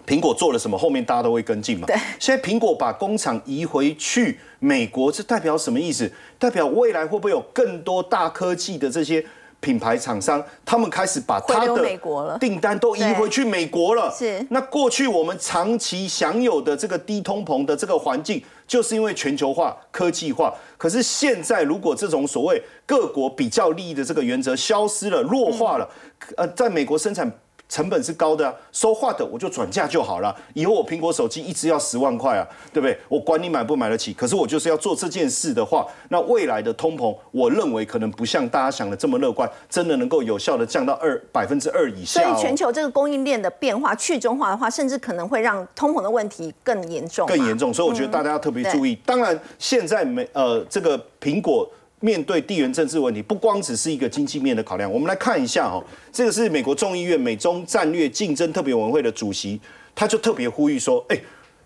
S2: 苹果做了什么，后面大家都会跟进嘛。
S1: 对。
S2: 现在苹果把工厂移回去美国，这代表什么意思？代表未来会不会有更多大科技的这些品牌厂商，他们开始把他的订单都移回去美国了？
S1: 是。
S2: 那过去我们长期享有的这个低通膨的这个环境，就是因为全球化、科技化。可是现在，如果这种所谓各国比较利益的这个原则消失了、弱化了，呃，在美国生产。成本是高的啊，说话的我就转嫁就好了。以后我苹果手机一直要十万块啊，对不对？我管你买不买得起，可是我就是要做这件事的话，那未来的通膨，我认为可能不像大家想的这么乐观，真的能够有效的降到二百分之二以下。
S1: 所以全球这个供应链的变化去中化的话，甚至可能会让通膨的问题更严重。
S2: 更严重，所以我觉得大家要特别注意。当然，现在没呃这个苹果。面对地缘政治问题，不光只是一个经济面的考量。我们来看一下哦，这个是美国众议院美中战略竞争特别委员会的主席，他就特别呼吁说，哎，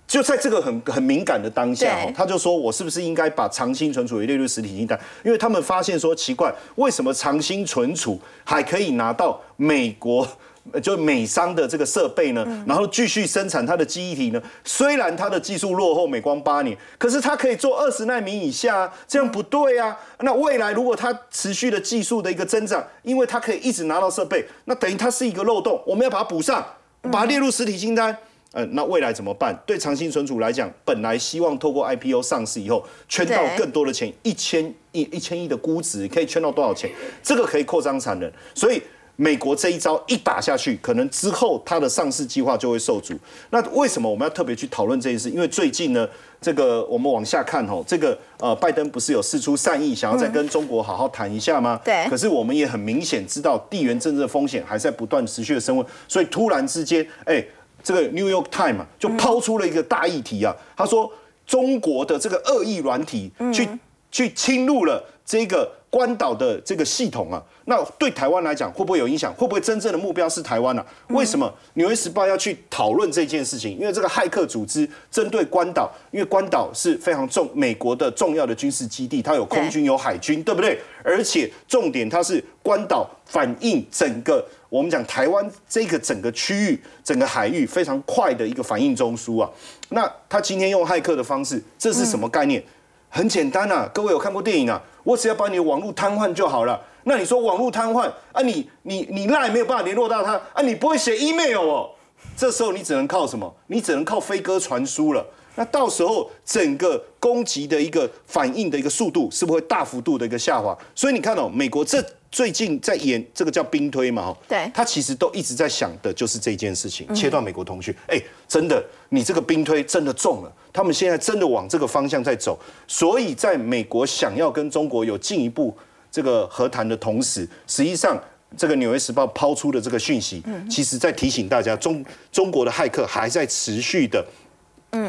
S2: 就在这个很很敏感的当下，他就说我是不是应该把长兴存储也列入实体清单？因为他们发现说奇怪，为什么长兴存储还可以拿到美国？就美商的这个设备呢，然后继续生产它的记忆体呢。虽然它的技术落后美光八年，可是它可以做二十纳米以下，这样不对啊。那未来如果它持续的技术的一个增长，因为它可以一直拿到设备，那等于它是一个漏洞，我们要把它补上，把它列入实体清单。嗯，那未来怎么办？对长兴存储来讲，本来希望透过 IPO 上市以后圈到更多的钱，一千亿、一千亿的估值可以圈到多少钱？这个可以扩张产能，所以。美国这一招一打下去，可能之后它的上市计划就会受阻。那为什么我们要特别去讨论这件事？因为最近呢，这个我们往下看哦，这个呃，拜登不是有示出善意，想要再跟中国好好谈一下吗？
S1: 对。
S2: 可是我们也很明显知道，地缘政治的风险还在不断持续的升温。所以突然之间，哎，这个 New York Times 就抛出了一个大议题啊，他说中国的这个恶意软体去去侵入了这个。关岛的这个系统啊，那对台湾来讲会不会有影响？会不会真正的目标是台湾呢？为什么《纽约时报》要去讨论这件事情？因为这个骇客组织针对关岛，因为关岛是非常重美国的重要的军事基地，它有空军有海军，对不对？而且重点它是关岛反映整个我们讲台湾这个整个区域整个海域非常快的一个反应中枢啊。那他今天用骇客的方式，这是什么概念？很简单啊，各位有看过电影啊？我只要把你的网络瘫痪就好了。那你说网络瘫痪啊？你你你赖没有办法联络到他啊？你不会写 email 哦？这时候你只能靠什么？你只能靠飞鸽传书了。那到时候整个攻击的一个反应的一个速度是不是会大幅度的一个下滑？所以你看到美国这。最近在演这个叫兵推嘛，哈，
S1: 对，
S2: 他其实都一直在想的就是这件事情，切断美国通讯。哎，真的，你这个兵推真的中了，他们现在真的往这个方向在走。所以，在美国想要跟中国有进一步这个和谈的同时，实际上这个《纽约时报》抛出的这个讯息，其实在提醒大家，中中国的骇客还在持续的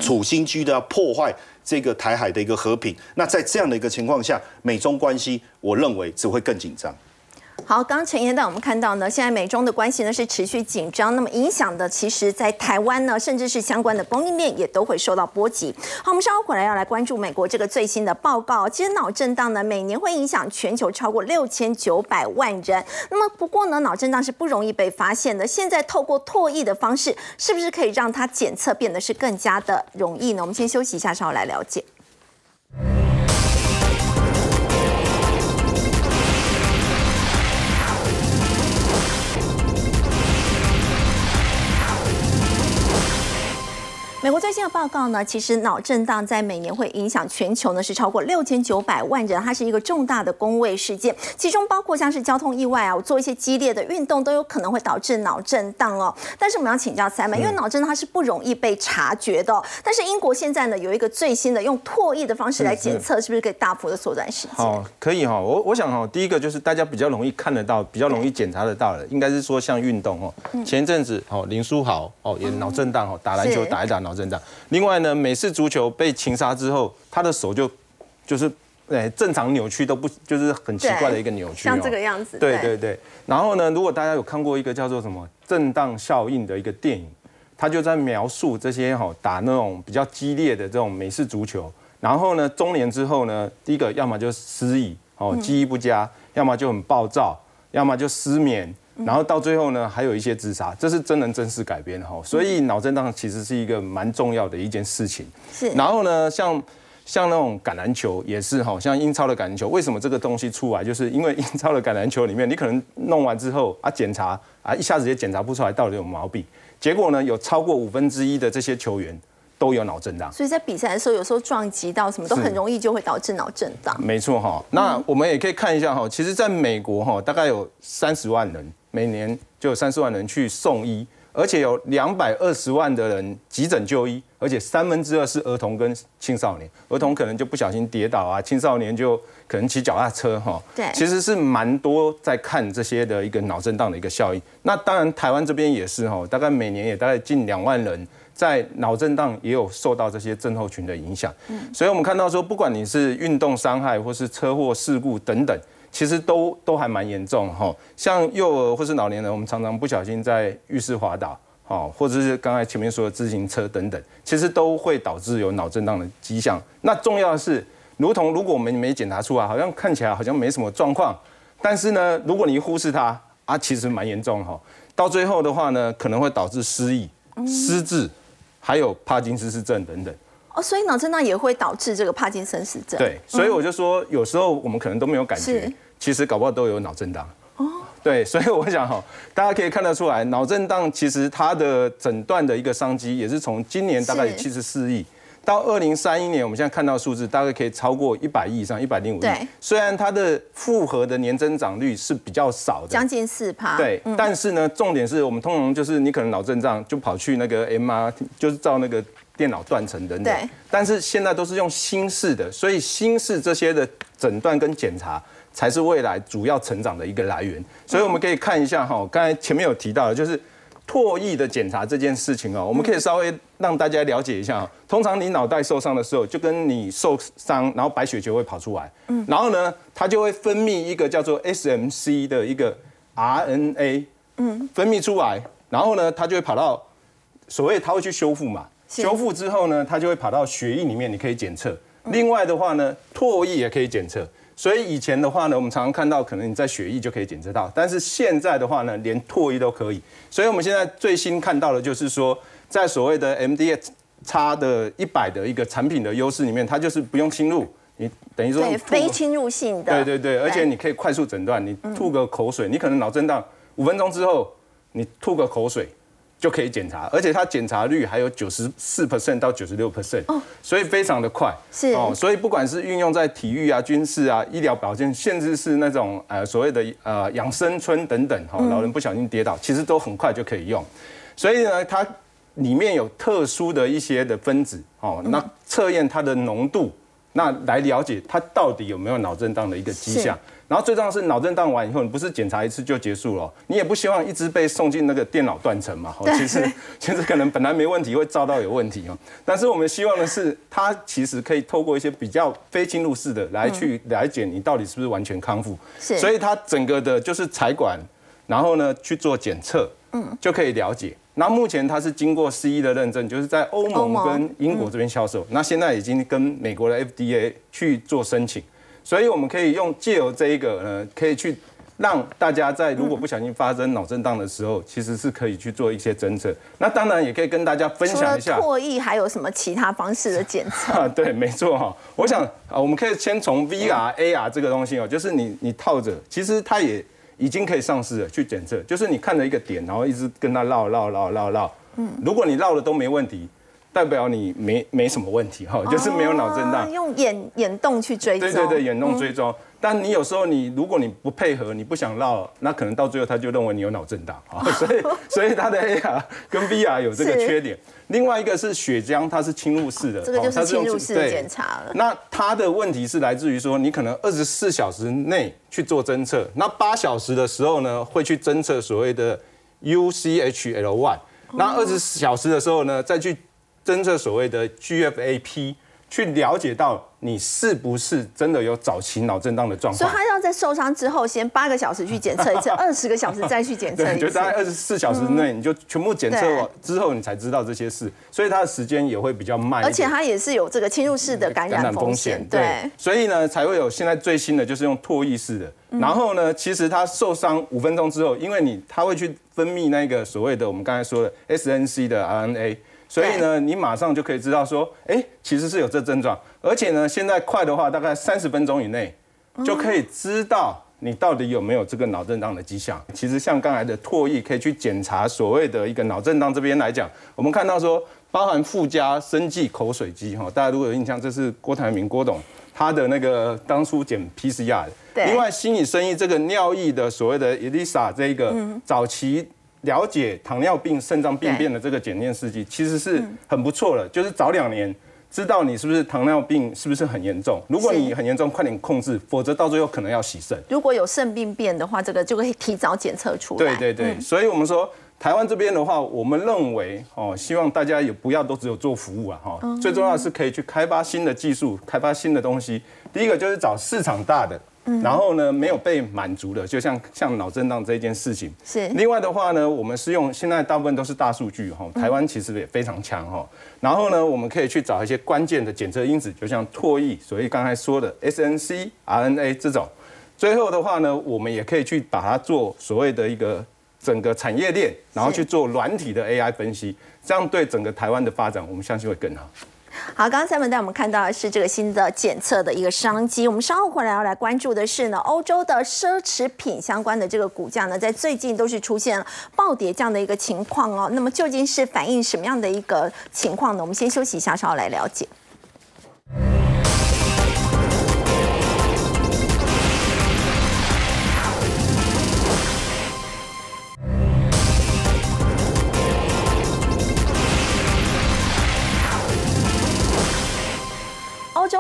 S2: 处心积虑的要破坏。这个台海的一个和平，那在这样的一个情况下，美中关系，我认为只会更紧张。
S1: 好，刚刚陈彦带我们看到呢，现在美中的关系呢是持续紧张，那么影响的其实在台湾呢，甚至是相关的供应链也都会受到波及。好，我们稍后回来要来关注美国这个最新的报告，其实脑震荡呢每年会影响全球超过六千九百万人。那么不过呢，脑震荡是不容易被发现的，现在透过唾液的方式，是不是可以让它检测变得是更加的容易呢？我们先休息一下，稍后来了解。美国最新的报告呢，其实脑震荡在每年会影响全球呢是超过六千九百万人，它是一个重大的公卫事件，其中包括像是交通意外啊，我做一些激烈的运动都有可能会导致脑震荡哦。但是我们要请教三妹，因为脑震荡它是不容易被察觉的，但是英国现在呢有一个最新的用唾液的方式来检测，是不是可以大幅的缩短时间？
S5: 好，可以哈，我我想哈，第一个就是大家比较容易看得到，比较容易检查得到的，应该是说像运动哦，前一阵子哦林书豪哦也脑震荡哦，打篮球打一打脑震荡，另外。呢，美式足球被擒杀之后，他的手就就是哎正常扭曲都不就是很奇怪的一个扭曲，
S1: 像这个样子。
S5: 对对对。然后呢，如果大家有看过一个叫做什么震荡效应的一个电影，他就在描述这些哈打那种比较激烈的这种美式足球，然后呢中年之后呢，第一个要么就失忆哦记忆不佳，要么就很暴躁，要么就失眠。然后到最后呢，还有一些自杀，这是真人真事改编哈，所以脑震荡其实是一个蛮重要的一件事情。
S1: 是。
S5: 然后呢，像像那种橄榄球也是哈，像英超的橄榄球，为什么这个东西出来？就是因为 英超的橄榄球里面，你可能弄完之后啊，检查啊，一下子也检查不出来到底有毛病，结果呢，有超过五分之一的这些球员。都有脑震荡，
S1: 所以在比赛的时候，有时候撞击到什么都很容易就会导致脑震荡。
S5: 没错哈，那我们也可以看一下哈，其实在美国哈，大概有三十万人每年就有三十万人去送医，而且有两百二十万的人急诊就医，而且三分之二是儿童跟青少年，儿童可能就不小心跌倒啊，青少年就可能骑脚踏车哈。
S1: 对，
S5: 其实是蛮多在看这些的一个脑震荡的一个效应。那当然台湾这边也是哈，大概每年也大概近两万人。在脑震荡也有受到这些症候群的影响，所以我们看到说，不管你是运动伤害或是车祸事故等等，其实都都还蛮严重哈。像幼儿或是老年人，我们常常不小心在浴室滑倒，哈，或者是刚才前面说的自行车等等，其实都会导致有脑震荡的迹象。那重要的是，如同如果我们没检查出来，好像看起来好像没什么状况，但是呢，如果你忽视它啊，其实蛮严重哈。到最后的话呢，可能会导致失忆、失智。还有帕金斯氏症等等
S1: 哦，所以脑震荡也会导致这个帕金森氏症。
S5: 对，所以我就说，有时候我们可能都没有感觉，其实搞不好都有脑震荡。哦，对，所以我想哈，大家可以看得出来，脑震荡其实它的诊断的一个商机，也是从今年大概有七十四亿。到二零三一年，我们现在看到数字大概可以超过一百亿以上，一百零五亿。虽然它的复合的年增长率是比较少的，
S1: 将近四趴。
S5: 对，但是呢，重点是我们通常就是你可能脑震荡就跑去那个 MR，就是照那个电脑断层等等。但是现在都是用新式的，所以新式这些的诊断跟检查才是未来主要成长的一个来源。所以我们可以看一下哈，刚才前面有提到的，就是。唾液的检查这件事情哦，我们可以稍微让大家了解一下。通常你脑袋受伤的时候，就跟你受伤，然后白血球会跑出来，嗯，然后呢，它就会分泌一个叫做 SMC 的一个 RNA，嗯，分泌出来，然后呢，它就会跑到所谓它会去修复嘛，修复之后呢，它就会跑到血液里面，你可以检测。另外的话呢，唾液也可以检测。所以以前的话呢，我们常常看到，可能你在血液就可以检测到，但是现在的话呢，连唾液都可以。所以我们现在最新看到的，就是说，在所谓的 MDX 叉的一百的一个产品的优势里面，它就是不用侵入，你等于说
S1: 非侵入性的，
S5: 对对对，而且你可以快速诊断，你吐个口水，你可能脑震荡五分钟之后，你吐个口水。就可以检查，而且它检查率还有九十四 percent 到九十六 percent，哦，所以非常的快，
S1: 是哦，
S5: 所以不管是运用在体育啊、军事啊、医疗保健，甚至是那种呃所谓的呃养生村等等，哈，老人不小心跌倒，其实都很快就可以用。所以呢，它里面有特殊的一些的分子，哦，那测验它的浓度。那来了解它到底有没有脑震荡的一个迹象。然后最重要是脑震荡完以后，你不是检查一次就结束了，你也不希望一直被送进那个电脑断层嘛。其实 其实可能本来没问题，会照到有问题哦。但是我们希望的是，它其实可以透过一些比较非侵入式的来去了解你到底是不是完全康复。
S1: 是。
S5: 所以它整个的就是采管，然后呢去做检测，嗯，就可以了解。那目前它是经过 CE 的认证，就是在欧盟跟英国这边销售。那现在已经跟美国的 FDA 去做申请。所以我们可以用借由这一个呢，可以去让大家在如果不小心发生脑震荡的时候，其实是可以去做一些侦测。那当然也可以跟大家分享一下，
S1: 唾液还有什么其他方式的检测？
S5: 对，没错哈。我想啊，我们可以先从 VR、AR 这个东西哦，就是你你套着，其实它也已经可以上市了去检测，就是你看着一个点，然后一直跟它绕绕绕绕绕，嗯，如果你绕了都没问题。代表你没没什么问题哈，就是没有脑震荡。
S1: 用眼眼动去追踪。
S5: 对对对，眼动追踪。但你有时候你如果你不配合，你不想绕，那可能到最后他就认为你有脑震荡啊。所以所以它的 AR 跟 VR 有这个缺点。另外一个是血浆，它是侵入式的，
S1: 这个就是侵入式的检查了。
S5: 那它的问题是来自于说，你可能二十四小时内去做侦测，那八小时的时候呢，会去侦测所谓的 UCHL1，那二十四小时的时候呢，再去。侦测所谓的 GFAP，去了解到你是不是真的有早期脑震荡的状况。
S1: 所以他要在受伤之后，先八个小时去检测一次，二十个小时再去检测一次。
S5: 就大概二十四小时内，你就全部检测完之后，你才知道这些事。所以它的时间也会比较慢。
S1: 而且它也是有这个侵入式的感染风险。对。
S5: 所以呢，才会有现在最新的就是用唾液式的。然后呢，其实它受伤五分钟之后，因为你它会去分泌那个所谓的我们刚才说的 SNC 的 RNA。所以呢，你马上就可以知道说，哎，其实是有这症状，而且呢，现在快的话，大概三十分钟以内就可以知道你到底有没有这个脑震荡的迹象。其实像刚才的唾液可以去检查所谓的一个脑震荡，这边来讲，我们看到说，包含附加生技口水机哈，大家如果有印象，这是郭台铭郭董他的那个当初检 PCR 的。另外，心理生意这个尿液的所谓的 ELISA 这个早期。了解糖尿病、肾脏病变的这个检验试剂，其实是很不错的。就是早两年知道你是不是糖尿病，是不是很严重。如果你很严重，快点控制，否则到最后可能要洗肾。
S1: 如果有肾病变的话，这个就可以提早检测出来。
S5: 对对对，所以我们说台湾这边的话，我们认为哦，希望大家也不要都只有做服务啊哈，最重要的是可以去开发新的技术，开发新的东西。第一个就是找市场大的。然后呢，没有被满足的，就像像脑震荡这件事情。
S1: 是。
S5: 另外的话呢，我们是用现在大部分都是大数据哈，台湾其实也非常强哈。然后呢，我们可以去找一些关键的检测因子，就像唾液，所以刚才说的 SNC、RNA 这种。最后的话呢，我们也可以去把它做所谓的一个整个产业链，然后去做软体的 AI 分析，这样对整个台湾的发展，我们相信会更好。
S1: 好，刚刚蔡文带我们看到的是这个新的检测的一个商机。我们稍后回来要来关注的是呢，欧洲的奢侈品相关的这个股价呢，在最近都是出现了暴跌这样的一个情况哦。那么究竟是反映什么样的一个情况呢？我们先休息一下，稍后来了解。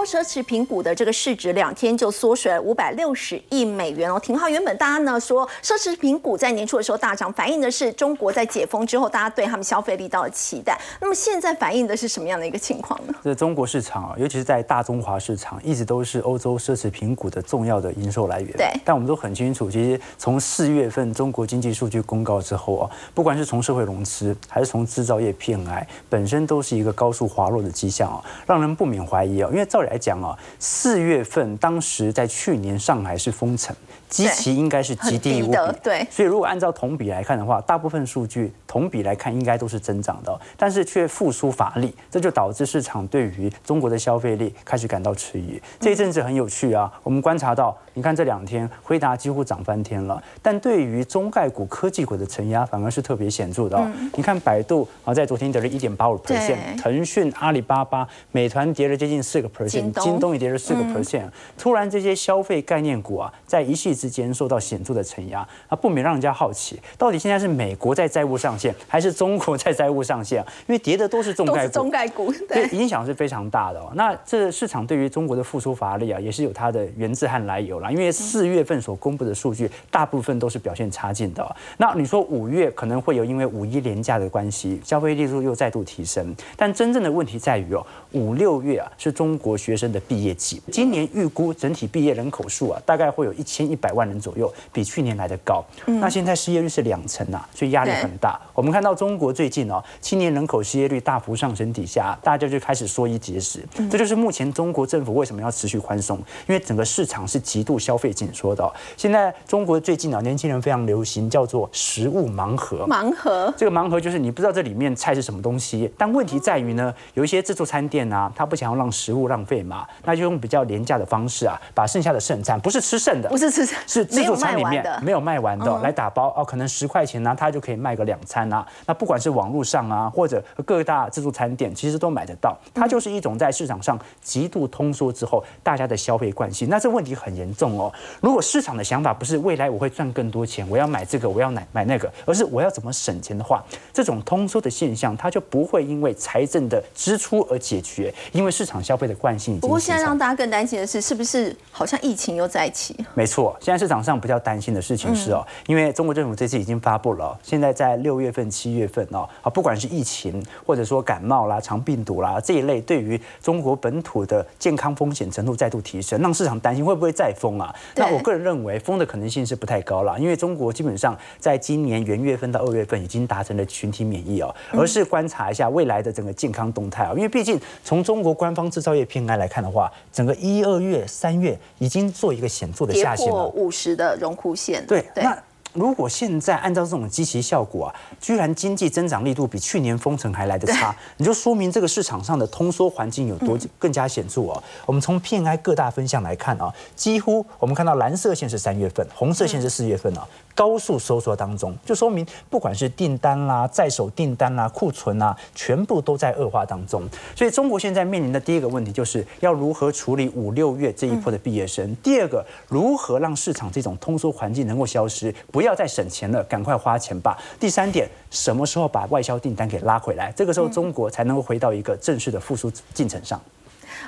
S1: 奢侈品股的这个市值两天就缩水了五百六十亿美元哦。廷浩，原本大家呢说奢侈品股在年初的时候大涨，反映的是中国在解封之后大家对他们消费力道的期待。那么现在反映的是什么样的一个情况呢？
S4: 这中国市场啊，尤其是在大中华市场，一直都是欧洲奢侈品股的重要的营收来源。
S1: 对。
S4: 但我们都很清楚，其实从四月份中国经济数据公告之后啊，不管是从社会融资还是从制造业 PMI 本身都是一个高速滑落的迹象啊，让人不免怀疑啊，因为照理来讲啊，四月份当时在去年上海是封城。基期应该是极低无比，
S1: 对，
S4: 所以如果按照同比来看的话，大部分数据同比来看应该都是增长的，但是却复苏乏力，这就导致市场对于中国的消费力开始感到迟疑。这一阵子很有趣啊，我们观察到，你看这两天辉达几乎涨翻天了，但对于中概股、科技股的承压反而是特别显著的哦。你看百度啊，在昨天跌了一点八五 percent，腾讯、阿里巴巴、美团跌了接近四个 percent。京东也跌了四个 percent。突然这些消费概念股啊，在一夕之间受到显著的承压，啊，不免让人家好奇，到底现在是美国在债务上限，还是中国在债务上限？因为跌的都是中概股，
S1: 中概股，
S4: 对，影响是非常大的。哦。那这市场对于中国的复苏乏力啊，也是有它的源自和来由啦。因为四月份所公布的数据，大部分都是表现差劲的。那你说五月可能会有因为五一连假的关系，消费力度又再度提升，但真正的问题在于哦，五六月啊是中国学生的毕业季，今年预估整体毕业人口数啊，大概会有一千一百万人左右，比去年来的高。那现在失业率是两成啊，所以压力很大。我们看到中国最近哦，青年人口失业率大幅上升底下，大家就开始缩衣节食。这就是目前中国政府为什么要持续宽松，因为整个市场是极度消费紧缩的。现在中国最近啊，年轻人非常流行叫做食物盲盒。
S1: 盲盒，
S4: 这个盲盒就是你不知道这里面菜是什么东西，但问题在于呢，有一些自助餐店啊，他不想要让食物浪费嘛，那就用比较廉价的方式啊，把剩下的剩菜不是吃剩的，
S1: 不是吃剩，
S4: 是自助餐里面没有卖完的来打包哦，可能十块钱呢，它就可以卖个两餐啊。那不管是网络上啊，或者各大自助餐店，其实都买得到。它就是一种在市场上极度通缩之后，大家的消费惯性。那这问题很严重哦。如果市场的想法不是未来我会赚更多钱，我要买这个，我要买买那个，而是我要怎么省钱的话，这种通缩的现象，它就不会因为财政的支出而解决，因为市场消费的惯性。
S1: 不过现在让大家更担心的是，是不是好像疫情又在一起？
S4: 没错，现在市场上比较担心的事情是哦，因为中国政府这次已经发布了，现在在六月份、七月份哦，啊，不管是疫情或者说感冒啦、肠病毒啦这一类，对于中国本土的健康风险程度再度提升，让市场担心会不会再封啊？那我个人认为封的可能性是不太高了，因为中国基本上在今年元月份到二月份已经达成了群体免疫哦，而是观察一下未来的整个健康动态啊，因为毕竟从中国官方制造业 PMI 来看的话，整个一二月、三月已经做一个显著的下行了，
S1: 五十的荣枯线。
S4: 对，对那。如果现在按照这种积极效果啊，居然经济增长力度比去年封城还来得差，你就说明这个市场上的通缩环境有多更加显著哦。我们从 P I 各大分项来看啊，几乎我们看到蓝色线是三月份，红色线是四月份啊。高速收缩当中，就说明不管是订单啦、在手订单啦、库存啦，全部都在恶化当中。所以中国现在面临的第一个问题，就是要如何处理五六月这一波的毕业生；第二个，如何让市场这种通缩环境能够消失，不要再省钱了，赶快花钱吧；第三点，什么时候把外销订单给拉回来，这个时候中国才能够回到一个正式的复苏进程上。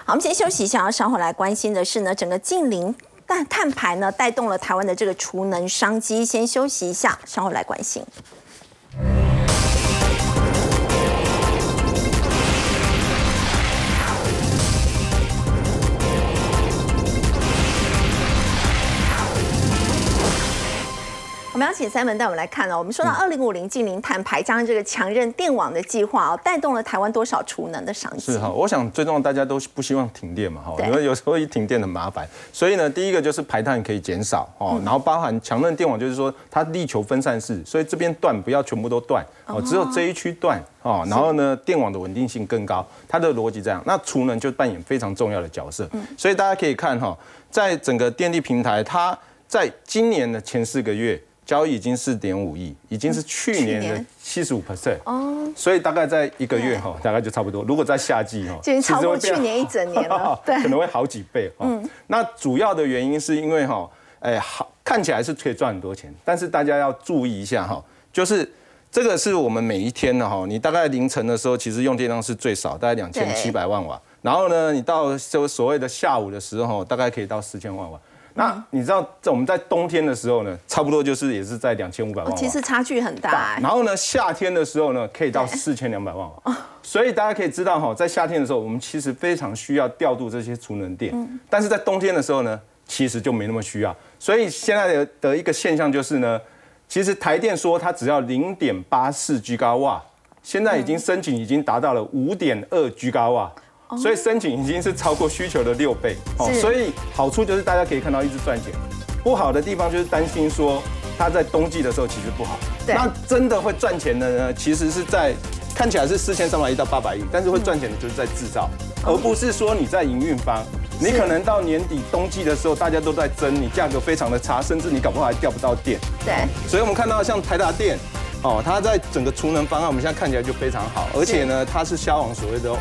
S1: 好，我们先休息一下，稍后来关心的是呢，整个近邻。但碳排呢，带动了台湾的这个储能商机。先休息一下，稍后来关心。们要请三门带我们来看哦。我们说到二零五零近零碳排，加上这个强韧电网的计划哦，带动了台湾多少储能的商机？
S5: 是哈，我想最重要大家都不希望停电嘛哈，因为有时候一停电很麻烦。所以呢，第一个就是排碳可以减少哦，然后包含强韧电网，就是说它力求分散式，所以这边断不要全部都断哦，只有这一区断哦，然后呢，电网的稳定性更高，它的逻辑这样。那储能就扮演非常重要的角色。所以大家可以看哈，在整个电力平台，它在今年的前四个月。交易已经四点五亿，已经是去年的七十五 percent 哦，所以大概在一个月哈，大概就差不多。如果在夏季哈，
S1: 其实超过去年一整年了，对，
S5: 可能会好几倍哈。那主要的原因是因为哈，哎，好看起来是可以赚很多钱，但是大家要注意一下哈，就是这个是我们每一天的哈，你大概凌晨的时候其实用电量是最少，大概两千七百万瓦，然后呢，你到就所谓的下午的时候，大概可以到四千万瓦。那你知道，在我们在冬天的时候呢，差不多就是也是在两千五百万瓦，
S1: 其实差距很大。
S5: 然后呢，夏天的时候呢，可以到四千两百万瓦。所以大家可以知道哈，在夏天的时候，我们其实非常需要调度这些储能电。但是在冬天的时候呢，其实就没那么需要。所以现在的的一个现象就是呢，其实台电说它只要零点八四 G 高瓦，现在已经申请已经达到了五点二 G 高瓦。所以申请已经是超过需求的六倍，哦，所以好处就是大家可以看到一直赚钱，不好的地方就是担心说它在冬季的时候其实不好。对。那真的会赚钱的呢，其实是在看起来是四千三百亿到八百亿，但是会赚钱的就是在制造，而不是说你在营运方，你可能到年底冬季的时候大家都在争，你价格非常的差，甚至你搞不好还调不到电。
S1: 对，
S5: 所以我们看到像台达电，哦，它在整个储能方案我们现在看起来就非常好，而且呢，它是销往所谓的。